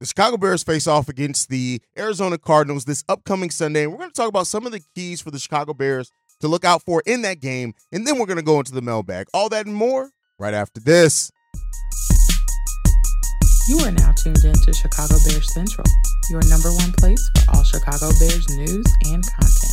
The Chicago Bears face off against the Arizona Cardinals this upcoming Sunday. And we're going to talk about some of the keys for the Chicago Bears to look out for in that game. And then we're going to go into the mailbag. All that and more right after this. You are now tuned in to Chicago Bears Central, your number one place for all Chicago Bears news and content.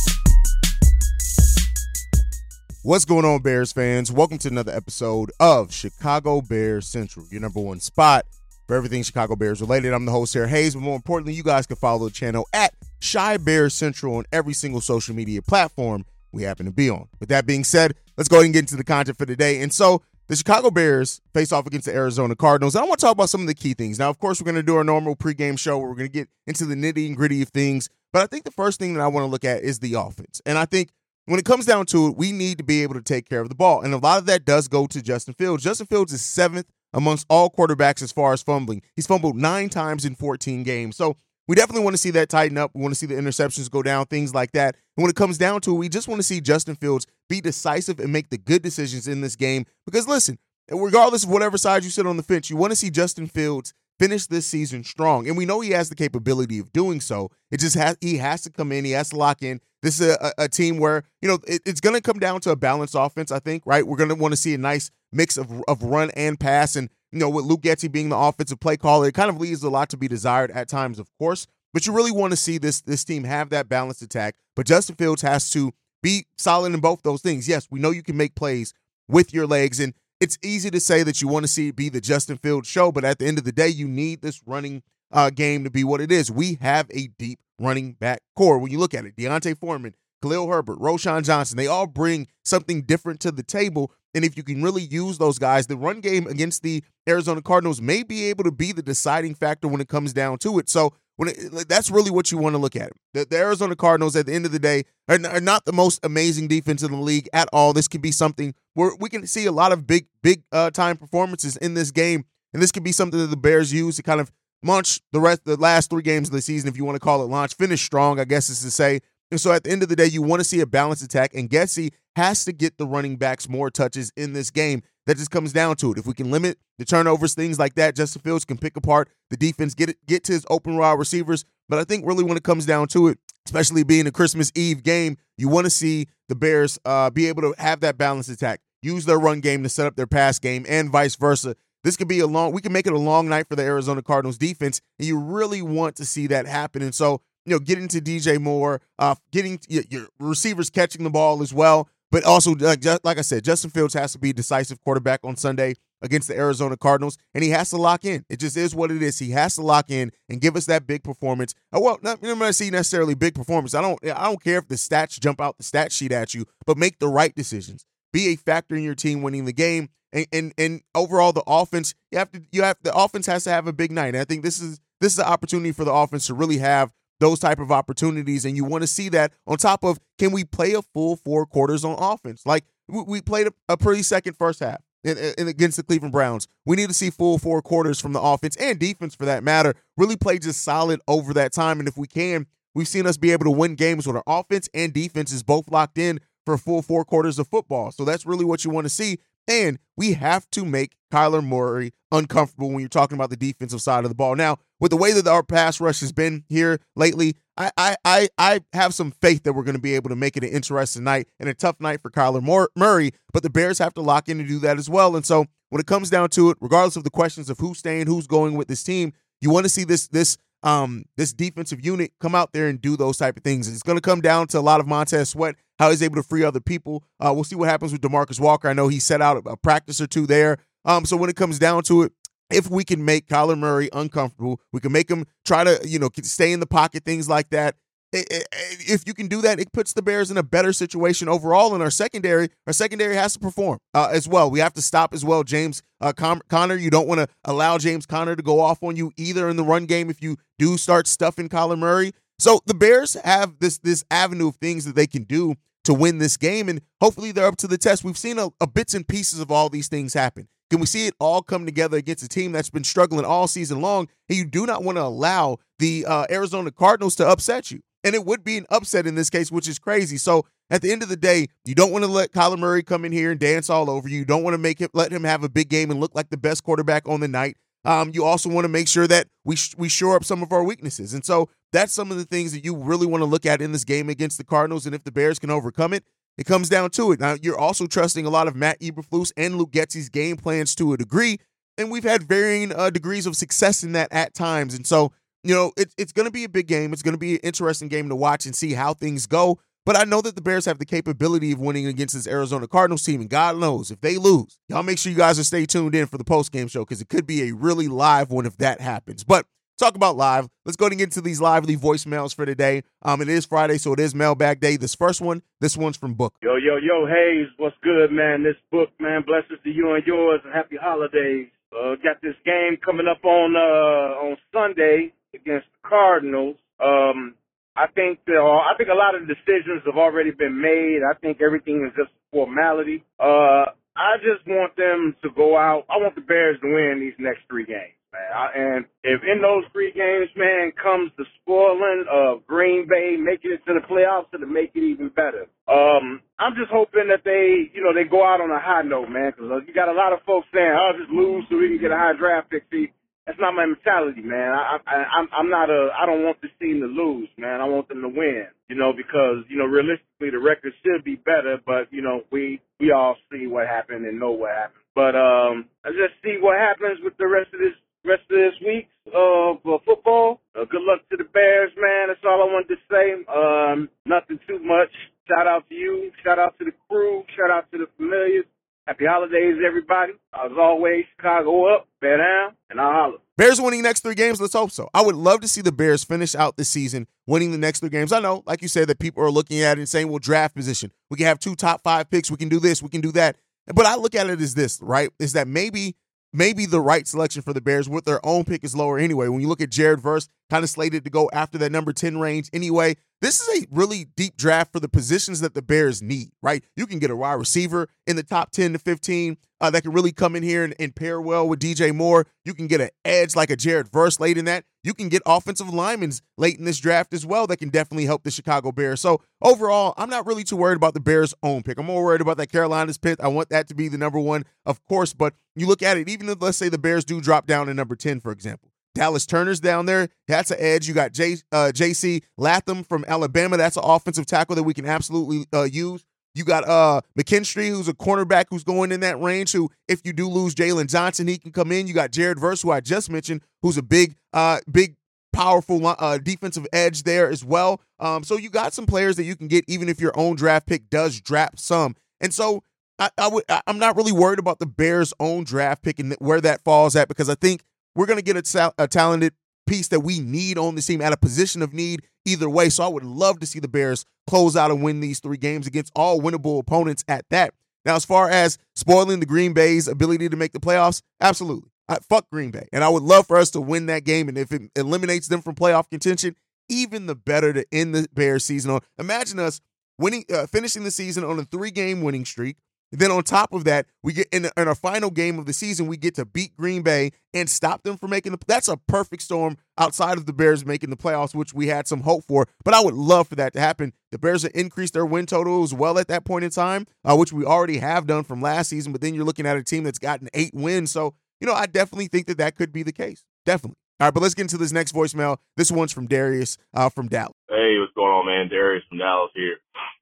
What's going on, Bears fans? Welcome to another episode of Chicago Bears Central, your number one spot for everything Chicago Bears related. I'm the host, Sarah Hayes, but more importantly, you guys can follow the channel at Chi Bears Central on every single social media platform we happen to be on. With that being said, let's go ahead and get into the content for today. And so, the Chicago Bears face off against the Arizona Cardinals. I want to talk about some of the key things. Now, of course, we're going to do our normal pregame show where we're going to get into the nitty and gritty of things. But I think the first thing that I want to look at is the offense. And I think when it comes down to it, we need to be able to take care of the ball. And a lot of that does go to Justin Fields. Justin Fields is seventh amongst all quarterbacks as far as fumbling. He's fumbled nine times in 14 games. So we definitely want to see that tighten up. We want to see the interceptions go down, things like that. And when it comes down to it, we just want to see Justin Fields be decisive and make the good decisions in this game. Because listen, regardless of whatever side you sit on the fence, you want to see Justin Fields finish this season strong. And we know he has the capability of doing so. It just has he has to come in, he has to lock in. This is a, a team where, you know, it, it's going to come down to a balanced offense, I think, right? We're going to want to see a nice mix of, of run and pass. And, you know, with Luke Getsy being the offensive play caller, it kind of leaves a lot to be desired at times, of course. But you really want to see this this team have that balanced attack. But Justin Fields has to be solid in both those things. Yes, we know you can make plays with your legs. And it's easy to say that you want to see it be the Justin Fields show, but at the end of the day, you need this running uh, game to be what it is. We have a deep running back core. When you look at it, D'Onta Foreman, Khalil Herbert, Roschon Johnson, they all bring something different to the table. And if you can really use those guys, the run game against the Arizona Cardinals may be able to be the deciding factor when it comes down to it. So when it, that's really what you want to look at. The, the, Arizona Cardinals, at the end of the day, are, are, not the most amazing defense in the league at all. This could be something where we can see a lot of big, big uh, time performances in this game, and this could be something that the Bears use to kind of launch the rest, the last three games of the season, if you want to call it launch, finish strong. I guess is to say. And so at the end of the day, you want to see a balanced attack, and Getsy has to get the running backs more touches in this game. That just comes down to it. If we can limit the turnovers, things like that, Justin Fields can pick apart the defense, get it, get to his open wide receivers. But I think really when it comes down to it, especially being a Christmas Eve game, you want to see the Bears uh, be able to have that balanced attack, use their run game to set up their pass game, and vice versa. This could be a long. We can make it a long night for the Arizona Cardinals defense, and you really want to see that happen. And so, you know, getting to DJ Moore, uh, getting your, your receivers catching the ball as well. But also, like, like I said, Justin Fields has to be decisive quarterback on Sunday against the Arizona Cardinals, and he has to lock in. It just is what it is. He has to lock in and give us that big performance. Uh, well, not, I'm not see necessarily big performance. I don't. I don't care if the stats jump out the stat sheet at you, but make the right decisions. Be a factor in your team winning the game, and and, and overall the offense. You have to. You have the offense has to have a big night. And I think this is this is an opportunity for the offense to really have those type of opportunities and you want to see that on top of can we play a full four quarters on offense like we played a, pretty second first half in, in, against the Cleveland Browns. We need to see full four quarters from the offense and defense for that matter. Really play just solid over that time. And if we can, we've seen us be able to win games with our offense and defense is both locked in for full four quarters of football. So that's really what you want to see. And we have to make Kyler Murray uncomfortable when you're talking about the defensive side of the ball. Now, with the way that our pass rush has been here lately, I I I, I have some faith that we're going to be able to make it an interesting night and a tough night for Kyler Murray. But the Bears have to lock in to do that as well. And so when it comes down to it, regardless of the questions of who's staying, who's going with this team, you want to see this this um this defensive unit come out there and do those type of things. It's going to come down to a lot of Montez Sweat how he's able to free other people. Uh, we'll see what happens with Demarcus Walker. I know he set out a practice or two there. Um, so when it comes down to it, if we can make Kyler Murray uncomfortable, we can make him try to, you know, stay in the pocket, things like that. If you can do that, it puts the Bears in a better situation overall. In our secondary, our secondary has to perform uh, as well. We have to stop as well, James uh, Con- Conner. You don't want to allow James Conner to go off on you either in the run game if you do start stuffing Kyler Murray. So the Bears have this this avenue of things that they can do to win this game. And hopefully they're up to the test. We've seen a, a bits and pieces of all these things happen. Can we see it all come together against a team that's been struggling all season long? And you do not want to allow the uh, Arizona Cardinals to upset you. And it would be an upset in this case, which is crazy. So at the end of the day, you don't want to let Kyler Murray come in here and dance all over you. You don't want to make him let him have a big game and look like the best quarterback on the night. Um, you also want to make sure that we sh- we shore up some of our weaknesses. And so that's some of the things that you really want to look at in this game against the Cardinals. And if the Bears can overcome it, it comes down to it. Now, you're also trusting a lot of Matt Eberflus and Luke Getsy's game plans to a degree. And we've had varying uh, degrees of success in that at times. And so, you know, it, it's going to be a big game. It's going to be an interesting game to watch and see how things go. But I know that the Bears have the capability of winning against this Arizona Cardinals team. And God knows if they lose, y'all make sure you guys are stay tuned in for the post game show because it could be a really live one if that happens. But talk about live. Let's go and get into these lively voicemails for today. Um, it is Friday, so it is mailbag day. This first one, this one's from Book. Yo, yo, yo, Hayes, what's good, man? This book, man, blessings to you and yours, and happy holidays. Uh, got this game coming up on uh on Sunday against the Cardinals. Um, I think uh, I think a lot of decisions have already been made. I think everything is just formality. Uh, I just want them to go out. I want the Bears to win these next three games man. And if in those three games, man, comes the spoiling of Green Bay making it to the playoffs, to make it even better. Um, I'm just hoping that they, you know, they go out on a high note, man, because uh, you got a lot of folks saying, "I'll oh, just lose so we can get a high draft pick." See, that's not my mentality, man. I, I, I'm, I'm not a, I don't want this team to lose, man. I want them to win, you know, because you know, realistically, the record should be better, but you know, we, we all see what happened and know what happened. But um, I just see what happens with the rest of this rest of this week of uh, football. Uh, good luck to the Bears, man. That's all I wanted to say. Um, nothing too much. Shout out to you. Shout out to the crew. Shout out to the familiars. Happy holidays, everybody. As always, Chicago up, bear down, and I'll holler. Bears winning next three games. Let's hope so. I would love to see the Bears finish out the season winning the next three games. I know, like you said, that people are looking at it and saying, well, draft position. We can have two top five picks. We can do this. We can do that. But I look at it as this, right? Is that maybe maybe the right selection for the Bears with their own pick is lower anyway. When you look at Jared Verse, kind of slated to go after that number 10 range anyway. This is a really deep draft for the positions that the Bears need, right? You can get a wide receiver in the top 10 to 15 uh, that can really come in here and, and, pair well with DJ Moore. You can get an edge like a Jared Verse late in that. You can get offensive linemen late in this draft as well that can definitely help the Chicago Bears. So overall, I'm not really too worried about the Bears' own pick. I'm more worried about that Carolina's pick. I want that to be the number one, of course. But you look at it, even if let's say the Bears do drop down to number 10, for example. Dallas Turner's down there. That's an edge. You got J, uh, J.C. Latham from Alabama. That's an offensive tackle that we can absolutely uh, use. You got uh McKinstry, who's a cornerback who's going in that range. Who, if you do lose Jaylon Johnson, he can come in. You got Jared Verse, who I just mentioned, who's a big, uh, big, powerful uh, defensive edge there as well. Um, so you got some players that you can get, even if your own draft pick does drop some. And so I, I would, I'm not really worried about the Bears' own draft pick and where that falls at because I think we're going to get a, a talented piece that we need on the team at a position of need either way. So I would love to see the Bears close out and win these three games against all winnable opponents at that. Now, as far as spoiling the Green Bay's ability to make the playoffs, absolutely. I, fuck Green Bay. And I would love for us to win that game. And if it eliminates them from playoff contention, even the better to end the Bears season on. Imagine us winning, uh, finishing the season on a three game winning streak then on top of that, we get in, in our final game of the season, we get to beat Green Bay and stop them from making the. That's a perfect storm outside of the Bears making the playoffs, which we had some hope for. But I would love for that to happen. The Bears have increased their win total as well at that point in time, uh, which we already have done from last season. But then you're looking at a team that's gotten eight wins. So, you know, I definitely think that that could be the case. Definitely. All right, but let's get into this next voicemail. This one's from Darius uh, from Dallas. Hey, what's going on, man? Darius from Dallas here.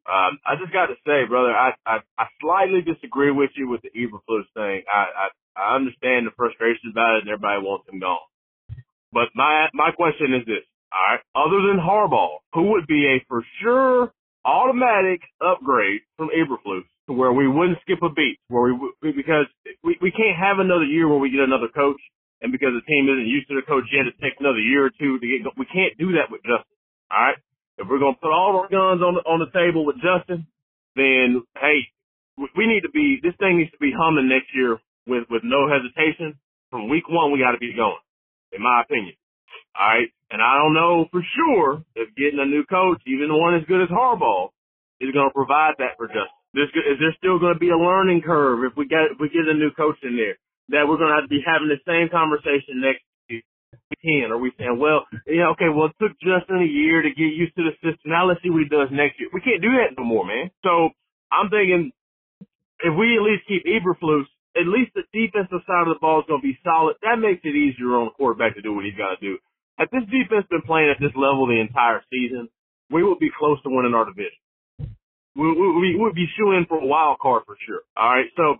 Um, I just got to say, brother, I, I, I slightly disagree with you with the Eberflus thing. I, I, I understand the frustration about it and everybody wants him gone. But my, my question is this, all right, other than Harbaugh, who would be a for sure automatic upgrade from Eberflus to where we wouldn't skip a beat, where we, because we, we can't have another year where we get another coach and because the team isn't used to the coach yet, it takes another year or two to get, we can't do that with Justin. All right. If we're to put all our guns on the, on the table with Justin, then hey, we need to be, this thing needs to be humming next year with, with no hesitation. From week one, we got to be going, in my opinion. All right. And I don't know for sure if getting a new coach, even one as good as Harbaugh, is going to provide that for Justin. There's, is there still going to be a learning curve if we get, if we get a new coach in there? That we're going to have to be having the same conversation next can? Are we saying, well, yeah, okay, well, it took Justin a year to get used to the system. Now let's see what he does next year. We can't do that no more, man. So I'm thinking if we at least keep Eberflus, at least the defensive side of the ball is going to be solid. That makes it easier on the quarterback to do what he's got to do. If this defense been playing at this level the entire season, we would be close to winning our division. We, we, we would be shooing for a wild card for sure. All right. So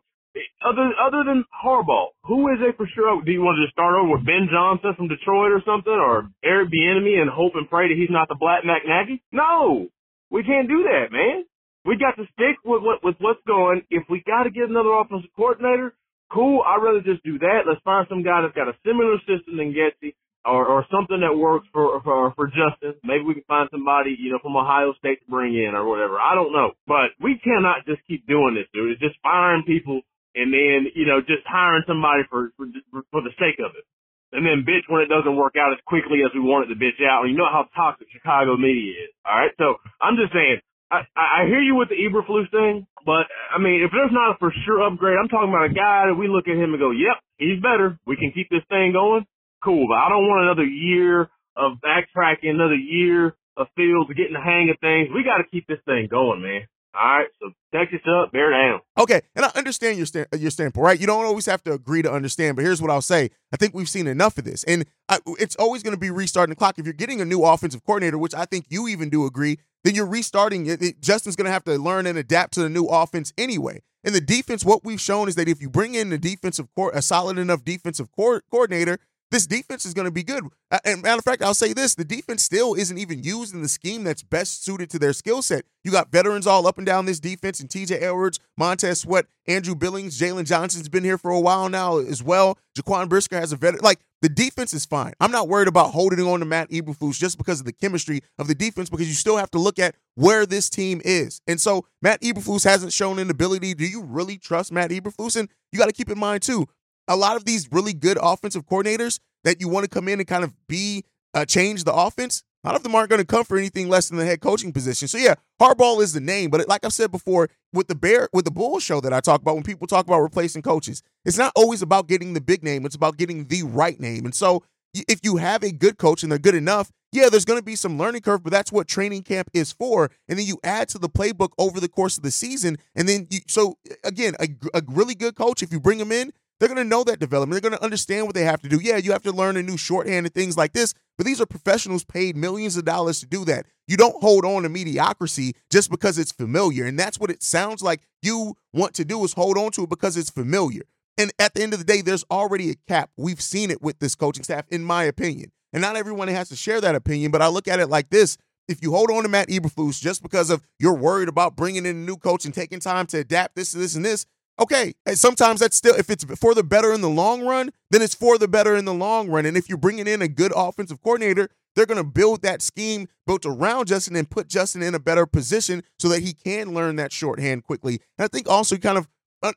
other other than Harbaugh, who is a for sure? Do you want to just start over with Ben Johnson from Detroit or something, or Eric Bieniemy and hope and pray that he's not the Black Matt Nagy? No, we can't do that, man. We got to stick with what with what's going. If we got to get another offensive coordinator, cool. I'd rather just do that. Let's find some guy that's got a similar system than Getsy. Or, or something that works for, for for Justin. Maybe we can find somebody, you know, from Ohio State to bring in or whatever. I don't know, but we cannot just keep doing this, dude. It's just firing people and then you know just hiring somebody for for, for the sake of it, and then bitch when it doesn't work out as quickly as we want it to bitch out. And you know how toxic Chicago media is. All right, so I'm just saying. I, I hear you with the Eberflus thing, but I mean, if there's not a for sure upgrade, I'm talking about a guy that we look at him and go, "Yep, he's better. We can keep this thing going." Cool, but I don't want another year of backtracking, another year of Fields getting the hang of things. We got to keep this thing going, man. All right, so Texas up, bear down. Okay, and I understand your stand, your standpoint, right? You don't always have to agree to understand, but here's what I'll say: I think we've seen enough of this, and I, it's always going to be restarting the clock. If you're getting a new offensive coordinator, which I think you even do agree, then you're restarting it. it Justin's going to have to learn and adapt to the new offense anyway. And the defense, what we've shown is that if you bring in a defensive core, a solid enough defensive co- coordinator, this defense is going to be good. And matter of fact, I'll say this: the defense still isn't even used in the scheme that's best suited to their skill set. You got veterans all up and down this defense, and T.J. Edwards, Montez Sweat, Andrew Billings, Jaylon Johnson's been here for a while now as well. Jaquan Brisker has a veteran. Like the defense is fine. I'm not worried about holding on to Matt Eberflus just because of the chemistry of the defense, because you still have to look at where this team is. And so Matt Eberflus hasn't shown an ability. Do you really trust Matt Eberflus? And you got to keep in mind too, a lot of these really good offensive coordinators that you want to come in and kind of be uh, change the offense. A lot of them aren't going to come for anything less than the head coaching position. So yeah, Harbaugh is the name, but like I've said before, with the Bear, with the Bull show that I talk about, when people talk about replacing coaches, it's not always about getting the big name. It's about getting the right name. And so if you have a good coach and they're good enough, yeah, there's going to be some learning curve, but that's what training camp is for. And then you add to the playbook over the course of the season. And then you, so again, a, a really good coach, if you bring them in, they're going to know that development. They're going to understand what they have to do. Yeah, you have to learn a new shorthand and things like this, but these are professionals paid millions of dollars to do that. You don't hold on to mediocrity just because it's familiar. And that's what it sounds like you want to do is hold on to it because it's familiar. And at the end of the day, there's already a cap. We've seen it with this coaching staff, in my opinion. And not everyone has to share that opinion, but I look at it like this. If you hold on to Matt Eberflus just because of you're worried about bringing in a new coach and taking time to adapt this, this, and this, Okay, and sometimes that's still if it's for the better in the long run, then it's for the better in the long run. And if you're bringing in a good offensive coordinator, they're going to build that scheme built around Justin and put Justin in a better position so that he can learn that shorthand quickly. And I think also kind of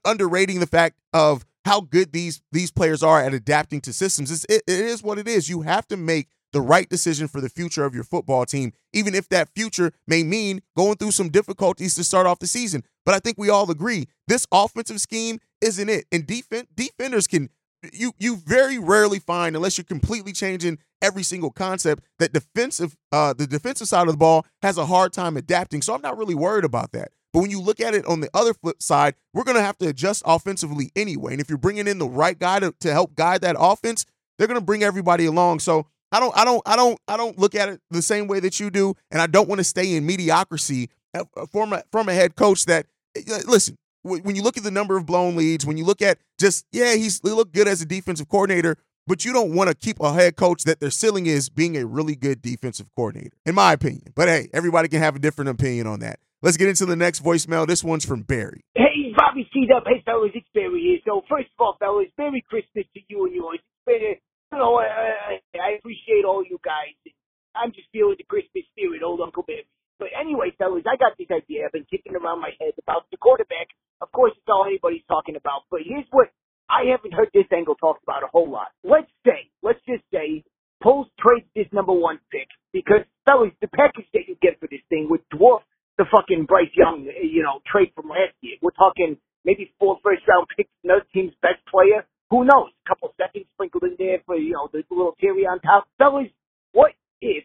underrating the fact of how good these these players are at adapting to systems. It's, it, it is what it is. You have to make the right decision for the future of your football team, even if that future may mean going through some difficulties to start off the season. But I think we all agree this offensive scheme isn't it. And defense defenders can you you very rarely find unless you're completely changing every single concept that defensive uh the defensive side of the ball has a hard time adapting. So I'm not really worried about that. But when you look at it on the other flip side, we're going to have to adjust offensively anyway. And if you're bringing in the right guy to, to help guide that offense, they're going to bring everybody along. So I don't, I don't, I don't, I don't look at it the same way that you do, and I don't want to stay in mediocrity uh, from a, from a head coach that. Uh, listen, when you look at the number of blown leads, when you look at just yeah, he's he looked good as a defensive coordinator, but you don't want to keep a head coach that their ceiling is being a really good defensive coordinator, in my opinion. But hey, everybody can have a different opinion on that. Let's get into the next voicemail. This one's from Barry. Hey, Bobby C. Up. Hey, fellas, it's Barry here. So, first of all, fellas, Merry Christmas to you and yours. It's been a you know, I, I, I appreciate all you guys. I'm just feeling the Christmas spirit, old Uncle Barry. But anyway, fellas, I got this idea. I've been kicking around my head about the quarterback. Of course, it's all anybody's talking about. But here's what I haven't heard this angle talked about a whole lot. Let's say, let's just say, Poles trades this number one pick because, fellas, the package that you get for this thing would dwarf the fucking Bryce Young, you know, trade from last year. We're talking maybe four first round picks, another team's best player, who knows? A couple seconds sprinkled in there for, you know, the little cherry on top. Fellas, what if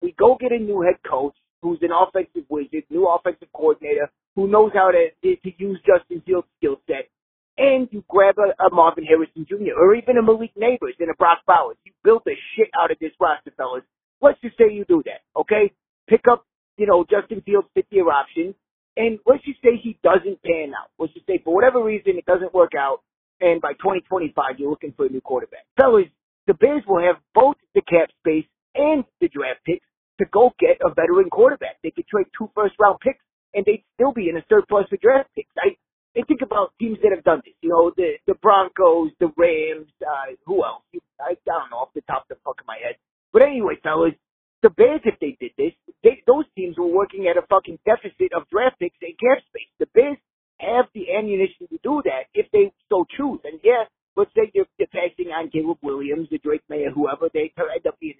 we go get a new head coach who's an offensive wizard, new offensive coordinator, who knows how to, to use Justin Fields' skill set, and you grab a, a Marvin Harrison Jr. or even a Malik Nabers and a Brock Bowers. You build the shit out of this roster, fellas. Let's just say you do that, okay? Pick up, you know, Justin Fields' fifth year option, and let's just say he doesn't pan out. Let's just say for whatever reason it doesn't work out and by 2025 you're looking for a new quarterback. Fellas, the Bears will have both the cap space and the draft picks to go get a veteran quarterback. They could trade two first round picks and still be in a surplus for draft picks. I, I think about teams that have done this. You know, the the Broncos, the Rams, uh, who else? I, I don't know off the top of the fuck of my head. But anyway, fellas, the Bears, if they did this, they, those teams were working at a fucking deficit of draft picks and cap space. The Bears have the ammunition to do that if they so choose. And yeah, let's say you're, you're passing on Caleb Williams, the Drake Maye, whoever, they end up being.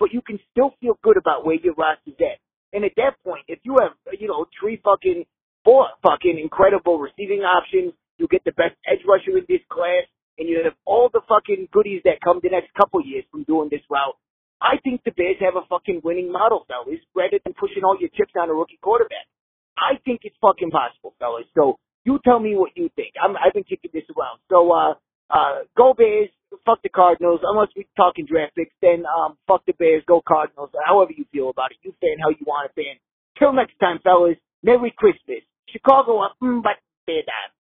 But you can still feel good about where your roster's at. And at that point, if you have, you know, three fucking, four fucking incredible receiving options, you get the best edge rusher in this class, and you have all the fucking goodies that come the next couple years from doing this route. I think the Bears have a fucking winning model, fellas, rather than pushing all your chips on a rookie quarterback. I think it's fucking possible, fellas. So you tell me what you think. I'm, I've been kicking this around. So, uh, uh, go Bears, fuck the Cardinals. Unless we're talking draft picks, then, um, fuck the Bears, go Cardinals. However you feel about it. You fan how you want to fan. Till next time, fellas. Merry Christmas. Chicago mm, but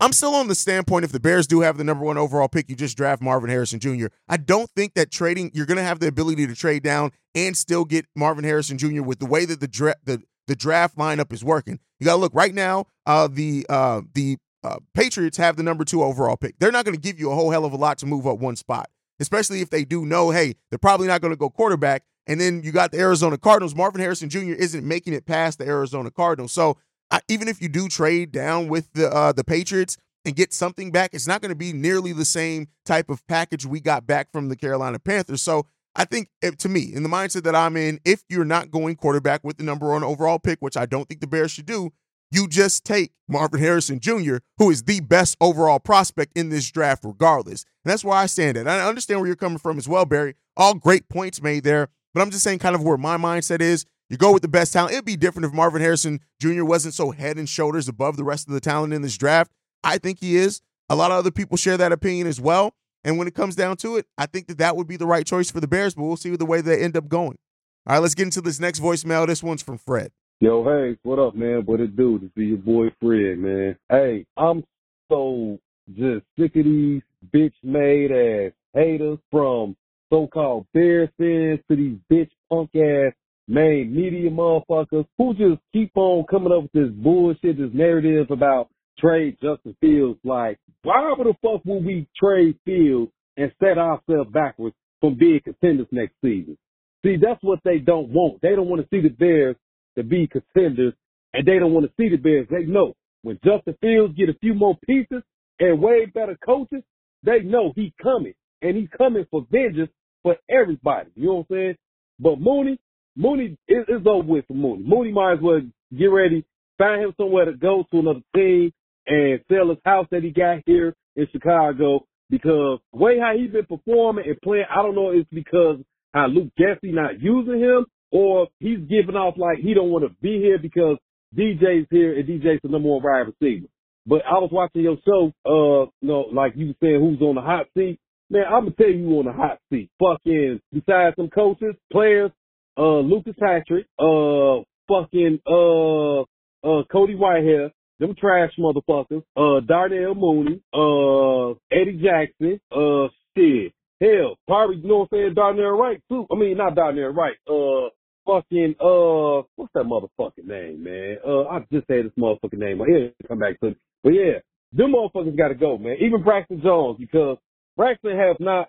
I'm still on the standpoint if the Bears do have the number one overall pick, you just draft Marvin Harrison Jr. I don't think that trading you're going to have the ability to trade down and still get Marvin Harrison Jr. with the way that the dra- the the draft lineup is working. You got to look right now. Uh, the uh, the uh, Patriots have the number two overall pick. They're not going to give you a whole hell of a lot to move up one spot, especially if they do know, hey, they're probably not going to go quarterback. And then you got the Arizona Cardinals. Marvin Harrison Jr. isn't making it past the Arizona Cardinals. So I, even if you do trade down with the uh, the Patriots and get something back, it's not going to be nearly the same type of package we got back from the Carolina Panthers. So I think to me, in the mindset that I'm in, if you're not going quarterback with the number one overall pick, which I don't think the Bears should do, you just take Marvin Harrison Jr., who is the best overall prospect in this draft, regardless. And that's why I stand at. I understand where you're coming from as well, Barry. All great points made there, but I'm just saying kind of where my mindset is. You go with the best talent. It'd be different if Marvin Harrison Jr. wasn't so head and shoulders above the rest of the talent in this draft. I think he is. A lot of other people share that opinion as well. And when it comes down to it, I think that that would be the right choice for the Bears, but we'll see the way they end up going. All right, let's get into this next voicemail. This one's from Fred. Yo, hey, what up, man? What it do? To see your boy Fred, man. Hey, I'm so just sick of these bitch made ass haters from so-called Bears fans to these bitch punk ass main media motherfuckers who just keep on coming up with this bullshit, this narrative about trade Justin Fields. Like, why the fuck would we trade Fields and set ourselves backwards from being contenders next season? See, that's what they don't want. They don't want to see the Bears to be contenders, and they don't want to see the Bears. They know when Justin Fields get a few more pieces and way better coaches, they know he's coming, and he's coming for vengeance for everybody. You know what I'm saying? But Mooney, Mooney is it's over with for Mooney. Mooney might as well get ready, find him somewhere to go to another team and sell his house that he got here in Chicago because the way how he's been performing and playing, I don't know it's because how Luke Getsy not using him or he's giving off like he don't want to be here because DJ's here and DJ's the number one wide receiver. But I was watching your show, uh, you know, like you were saying who's on the hot seat. Man, I'm gonna tell you on the hot seat. Fucking besides some coaches, players, uh, Lucas Patrick, uh, fucking, uh, uh, Cody Whitehair, them trash motherfuckers, uh, Darnell Mooney, uh, Eddie Jackson, uh, shit. Hell, probably, you know what I'm saying, Darnell Wright too. I mean, not Darnell Wright, uh, fucking, uh, what's that motherfucking name, man? Uh, I just said this motherfucking name. He'll come back to me. But yeah, them motherfuckers gotta go, man. Even Braxton Jones, because Braxton has not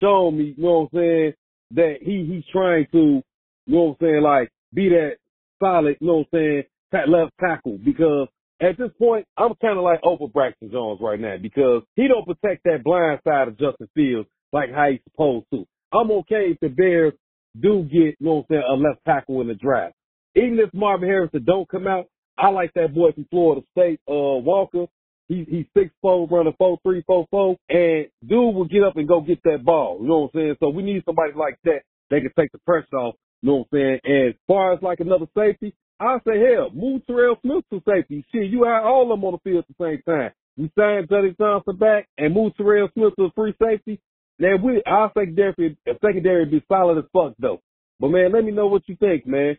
shown me, you know what I'm saying, that he, he's trying to, you know what I'm saying, like, be that solid, you know what I'm saying, left tackle because at this point, I'm kind of like over Braxton Jones right now because he don't protect that blind side of Justin Fields like how he's supposed to. I'm okay if the Bears do get, you know what I'm saying, a left tackle in the draft. Even if Marvin Harrison don't come out, I like that boy from Florida State, uh, Walker. He, he's six four, running four three four four, and dude will get up and go get that ball. You know what I'm saying? So we need somebody like that. They can take the pressure off. You know what I'm saying? And as far as like another safety, I say hell, move Terrell Smith to safety. Shit, you had all of them on the field at the same time. We signed Juddy Johnson back and move Terrell Smith to free safety. Now we, our secondary, secondary be solid as fuck though. But man, let me know what you think, man.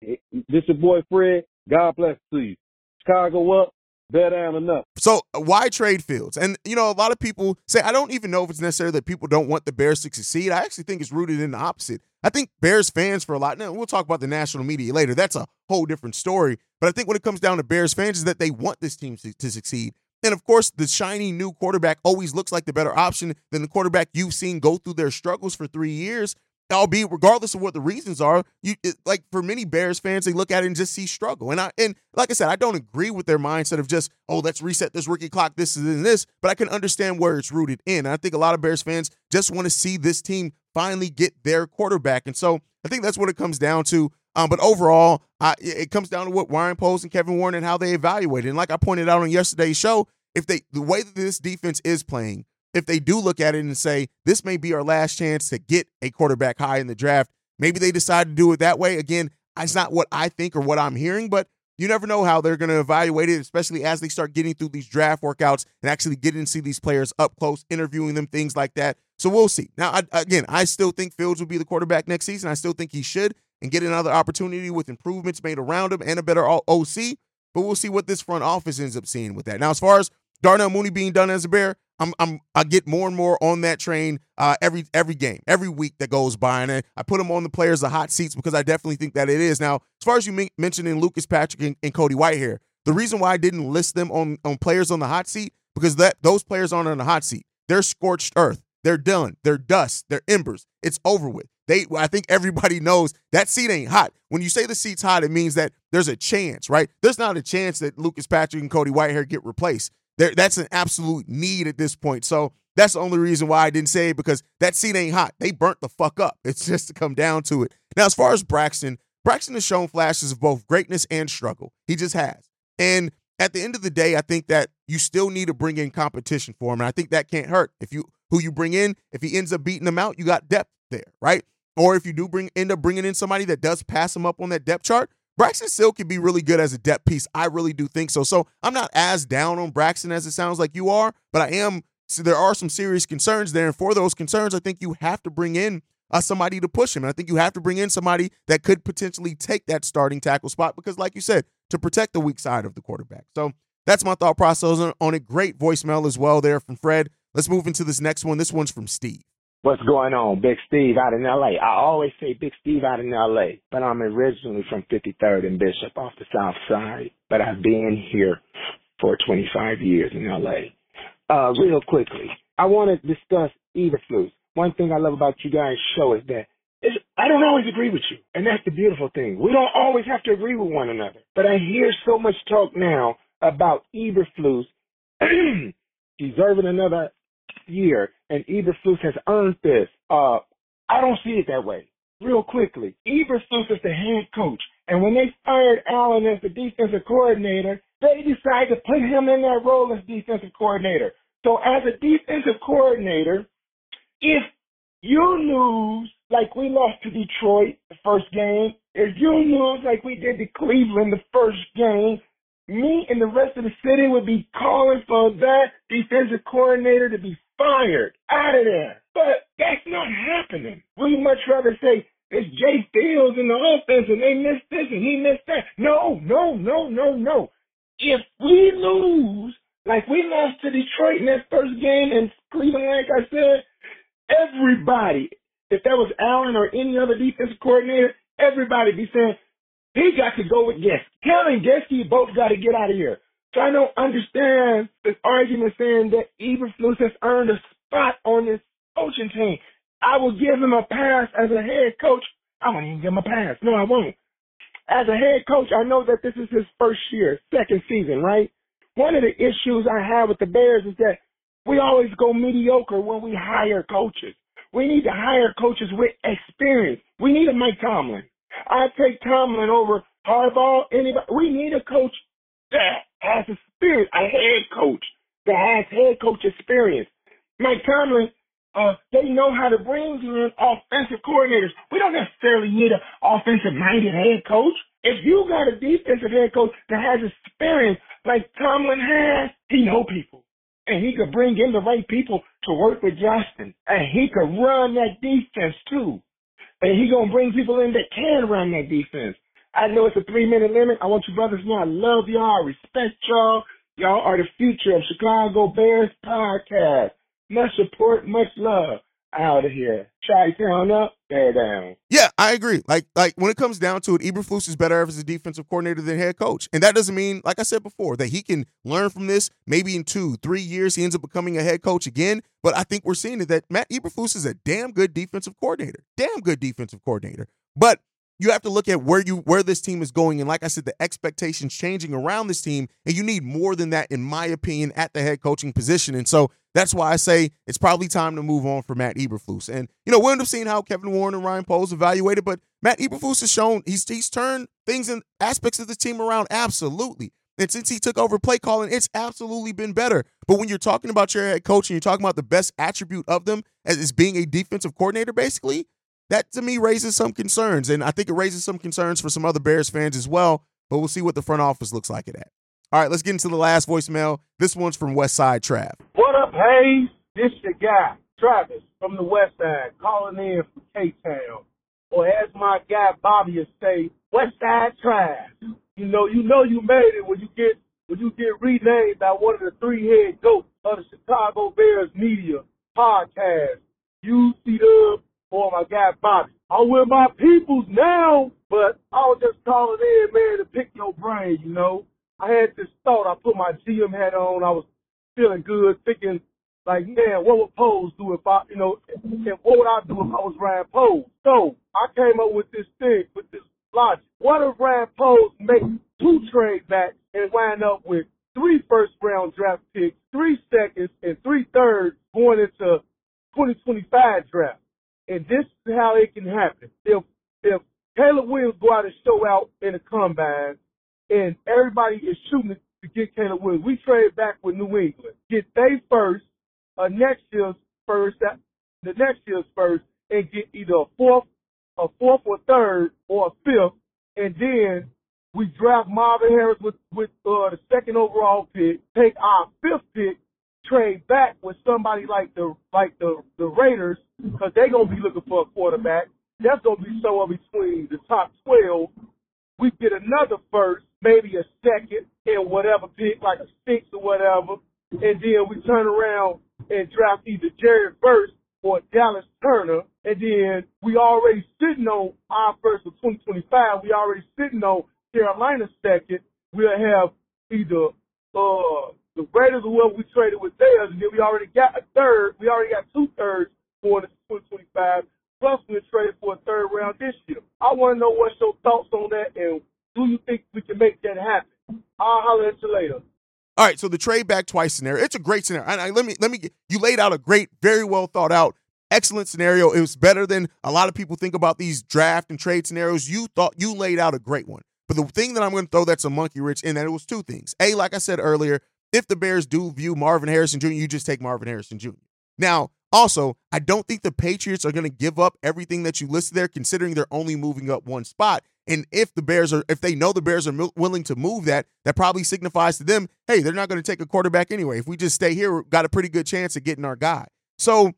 This your boy Fred. God bless to you. Chicago up, bear down enough. So why trade Fields? And you know, a lot of people say I don't even know if it's necessary that people don't want the Bears to succeed. I actually think it's rooted in the opposite. I think Bears fans for a lot. Now we'll talk about the national media later. That's a whole different story. But I think when it comes down to Bears fans, is that they want this team to, to succeed. And of course, the shiny new quarterback always looks like the better option than the quarterback you've seen go through their struggles for three years albeit regardless of what the reasons are you it, like for many bears fans they look at it and just see struggle. And i and like i said i don't agree with their mindset of just oh let's reset this rookie clock this is and this but i can understand where it's rooted in. And i think a lot of bears fans just want to see this team finally get their quarterback. And so i think that's what it comes down to um, but overall I, it comes down to what Ryan Poles and Kevin Warren and how they evaluate it. And like I pointed out on yesterday's show, if they the way that this defense is playing, if they do look at it and say, this may be our last chance to get a quarterback high in the draft, maybe they decide to do it that way. Again, it's not what I think or what I'm hearing, but you never know how they're going to evaluate it, especially as they start getting through these draft workouts and actually getting to see these players up close, interviewing them, things like that. So we'll see. Now, I, again, I still think Fields will be the quarterback next season. I still think he should and get another opportunity with improvements made around him and a better OC. But we'll see what this front office ends up seeing with that. Now, as far as Darnell Mooney being done as a Bear, I'm, I'm I get more and more on that train uh, every every game, every week that goes by, and I put them on the players the hot seats because I definitely think that it is. Now, as far as you mentioned in Lucas Patrick and, and Cody Whitehair, the reason why I didn't list them on on players on the hot seat because that those players aren't on the hot seat. They're scorched earth. They're done. They're dust. They're embers. It's over with. They, I think everybody knows that seat ain't hot. When you say the seat's hot, it means that there's a chance, right? There's not a chance that Lucas Patrick and Cody Whitehair get replaced. There, that's an absolute need at this point. So that's the only reason why I didn't say it because that seat ain't hot. They burnt the fuck up. It's just to come down to it. Now, as far as Braxton, Braxton has shown flashes of both greatness and struggle. He just has. And at the end of the day, I think that you still need to bring in competition for him. And I think that can't hurt. If you who you bring in, if he ends up beating them out, you got depth there, right? Or if you do bring end up bringing in somebody that does pass him up on that depth chart, Braxton still can be really good as a depth piece. I really do think so. So I'm not as down on Braxton as it sounds like you are, but I am. So there are some serious concerns there, and for those concerns, I think you have to bring in uh, somebody to push him, and I think you have to bring in somebody that could potentially take that starting tackle spot because, like you said, to protect the weak side of the quarterback. So that's my thought process on, a great voicemail as well there from Fred. Let's move into this next one. This one's from Steve. What's going on? Big Steve out in LA. I always say Big Steve out in LA, but I'm originally from 53rd and Bishop off the south side, but I've been here for 25 years in LA. Uh, real quickly, I want to discuss Eberflus. One thing I love about you guys' show is that it's, I don't always agree with you, and that's the beautiful thing. We don't always have to agree with one another, but I hear so much talk now about Eberflus deserving another year, and Eberflus has earned this. Uh, I don't see it that way. Real quickly, Eberflus is the head coach, and when they fired Allen as the defensive coordinator, they decided to put him in that role as defensive coordinator. So as a defensive coordinator, if you lose like we lost to Detroit the first game, if you lose like we did to Cleveland the first game, me and the rest of the city would be calling for that defensive coordinator to be fired out of there. But that's not happening. We much rather say it's Jay Fields in the offense and they missed this and he missed that. No, no, no, no, no. If we lose like we lost to Detroit in that first game and Cleveland, like I said, everybody, if that was Allen or any other defensive coordinator, everybody be saying, he got to go with Guest. Him and Getsy both got to get out of here. So I don't understand this argument saying that Eberflus has earned a spot on this coaching team. I will give him a pass as a head coach. I won't even give him a pass. No, I won't. As a head coach, I know that this is his first year, second season, right? One of the issues I have with the Bears is that we always go mediocre when we hire coaches. We need to hire coaches with experience. We need a Mike Tomlin. I take Tomlin over Harbaugh. Anybody? We need a coach that has experience, a head coach that has head coach experience. Mike Tomlin, uh, they know how to bring in offensive coordinators. We don't necessarily need an offensive minded head coach. If you got a defensive head coach that has experience like Tomlin has, he know people. And he could bring in the right people to work with Justin. And he could run that defense too. And he gonna bring people in that can run that defense. I know it's a three minute limit. I want you brothers to know I love y'all. I respect y'all. Y'all are the future of Chicago Bears podcast. Much support, much love. Out of here. Try town up, bear down. Yeah, I agree. Like, like when it comes down to it, Eberflus is better as a defensive coordinator than head coach, and that doesn't mean, like I said before, that he can learn from this. Maybe in two, three years, he ends up becoming a head coach again. But I think we're seeing it that Matt Eberflus is a damn good defensive coordinator, damn good defensive coordinator. But you have to look at where you where this team is going. And like i said the expectations changing around this team and you need more than that in my opinion at the head coaching position. And so that's why i say it's probably time to move on for matt eberflus. And you know we'll end up seeing how kevin warren and ryan poles evaluated but matt eberflus has shown he's he's turned things and aspects of the team around absolutely. And since he took over play calling, it's absolutely been better. But when you're talking about your head coach and you're talking about the best attribute of them as, as being a defensive coordinator, basically, that to me raises some concerns. And I think it raises some concerns for some other Bears fans as well. But we'll see what the front office looks like at that. All right, let's get into the last voicemail. This one's from West Side Trav. What up, Hayes? This your guy, Travis, from the West Side, calling in from K-Town. Or as my guy Bobby would say, West Side Trav. You know, you know you made it when you get when you get renamed by one of the three head goats of the Chicago Bears media podcast. You see the for my guy Bobby. I'm with my peoples now, but I was just calling in, man, to pick your brain, you know. I had this thought, I put my GM hat on, I was feeling good, thinking, like, man, what would Poles do if I, you know, and what would I do if I was Ryan Poles? So, I came up with this thing, with this logic. What if Ryan Poles make two trade backs and wind up with three first round draft picks, three seconds, and three thirds going into 2025 draft? And this is how it can happen. If if Caleb Williams go out and show out in the combine, and everybody is shooting to get Caleb Williams, we trade back with New England, get they first, a next year's first, the next year's first, and get either a fourth, a fourth or third, or a fifth, and then we draft Marvin Harris with with uh, the second overall pick, take our fifth pick, trade back with somebody like the like the the Raiders because they're gonna be looking for a quarterback. That's gonna be somewhere between the top twelve. We get another first, maybe a second, and whatever pick, like a six or whatever, and then we turn around and draft either Jared Verse or Dallas Turner, and then we already sitting on our first of 2025. We already sitting on Carolina second. We'll have either uh the Raiders or whoever we traded with theirs, and then we already got a third. We already got two thirds for into 2025. Plus, we're traded for a third round this year. I want to know what's your thoughts on that, and do you think we can make that happen? I'll holler at you later. All right, so the trade back twice scenario, it's a great scenario. I, let me let me you laid out a great, very well thought out, excellent scenario. It was better than a lot of people think about these draft and trade scenarios. You thought you laid out a great one. But the thing that I'm going to throw that's a monkey rich in that it was two things. A, like I said earlier, if the Bears do view Marvin Harrison Jr., you just take Marvin Harrison Jr. Now, also, I don't think the Patriots are going to give up everything that you listed there, considering they're only moving up one spot. And if the Bears are, if they know the Bears are willing to move that, that probably signifies to them, hey, they're not going to take a quarterback anyway. If we just stay here, we've got a pretty good chance of getting our guy. So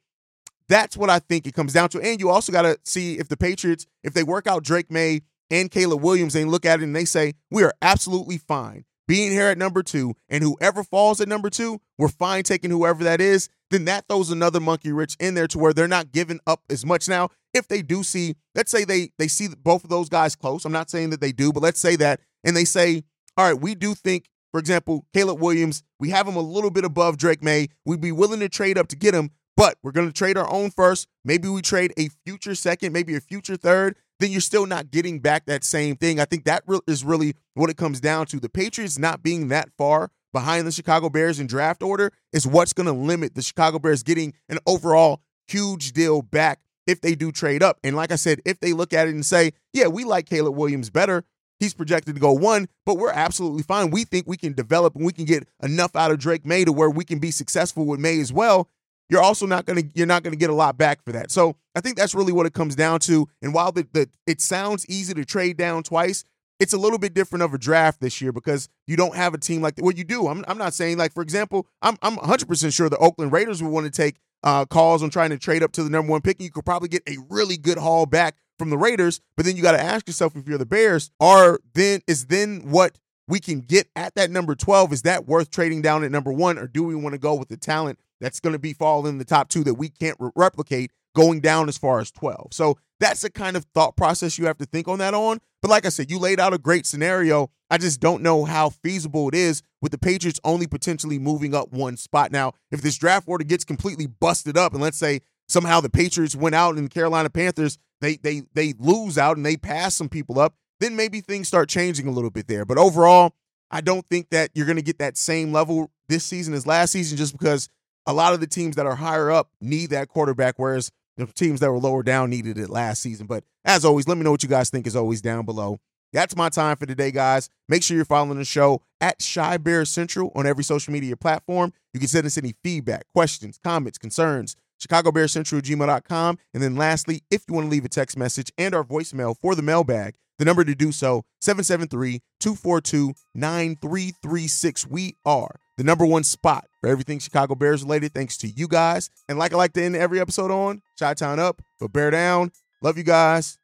that's what I think it comes down to. And you also got to see if the Patriots, if they work out Drake Maye and Caleb Williams, they look at it and they say, we are absolutely fine being here at number two, and whoever falls at number two, we're fine taking whoever that is, then that throws another monkey rich in there to where they're not giving up as much. Now, if they do see, let's say they they see both of those guys close. I'm not saying that they do, but let's say that, and they say, all right, we do think, for example, Caleb Williams, we have him a little bit above Drake Maye. We'd be willing to trade up to get him, but we're going to trade our own first. Maybe we trade a future second, maybe a future third, then you're still not getting back that same thing. I think that is really what it comes down to. The Patriots not being that far behind the Chicago Bears in draft order is what's going to limit the Chicago Bears getting an overall huge deal back if they do trade up. And like I said, if they look at it and say, yeah, we like Caleb Williams better, he's projected to go one, but we're absolutely fine. We think we can develop and we can get enough out of Drake Maye to where we can be successful with Maye as well you're also not going to you're not going to get a lot back for that. So I think that's really what it comes down to. And while the, the it sounds easy to trade down twice, it's a little bit different of a draft this year because you don't have a team like what well, you do. I'm, I'm not saying like for example, I'm I'm 100 percent sure the Oakland Raiders would want to take uh, calls on trying to trade up to the number one pick. And you could probably get a really good haul back from the Raiders. But then you got to ask yourself if you're the Bears, are then is then what we can get at that number 12 is that worth trading down at number one or do we want to go with the talent that's going to be falling in the top two that we can't re- replicate going down as far as 12. So that's the kind of thought process you have to think on that on. But like I said, you laid out a great scenario. I just don't know how feasible it is with the Patriots only potentially moving up one spot. Now, if this draft order gets completely busted up, and let's say somehow the Patriots went out and the Carolina Panthers they they they lose out and they pass some people up, then maybe things start changing a little bit there. But overall, I don't think that you're going to get that same level this season as last season just because a lot of the teams that are higher up need that quarterback, whereas the teams that were lower down needed it last season. But as always, let me know what you guys think is always down below. That's my time for today, guys. Make sure you're following the show at Chi Bear Central on every social media platform. You can send us any feedback, questions, comments, concerns, ChicagoBearCentral gmail.com. And then lastly, if you want to leave a text message and our voicemail for the mailbag, the number to do so, 773-242-9336. We are the number one spot for everything Chicago Bears related, thanks to you guys. And like I like to end every episode on, Chi Town up, but bear down. Love you guys.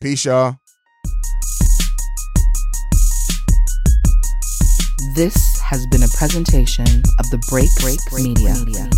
Peace, y'all. This has been a presentation of the Break Break Media. Media.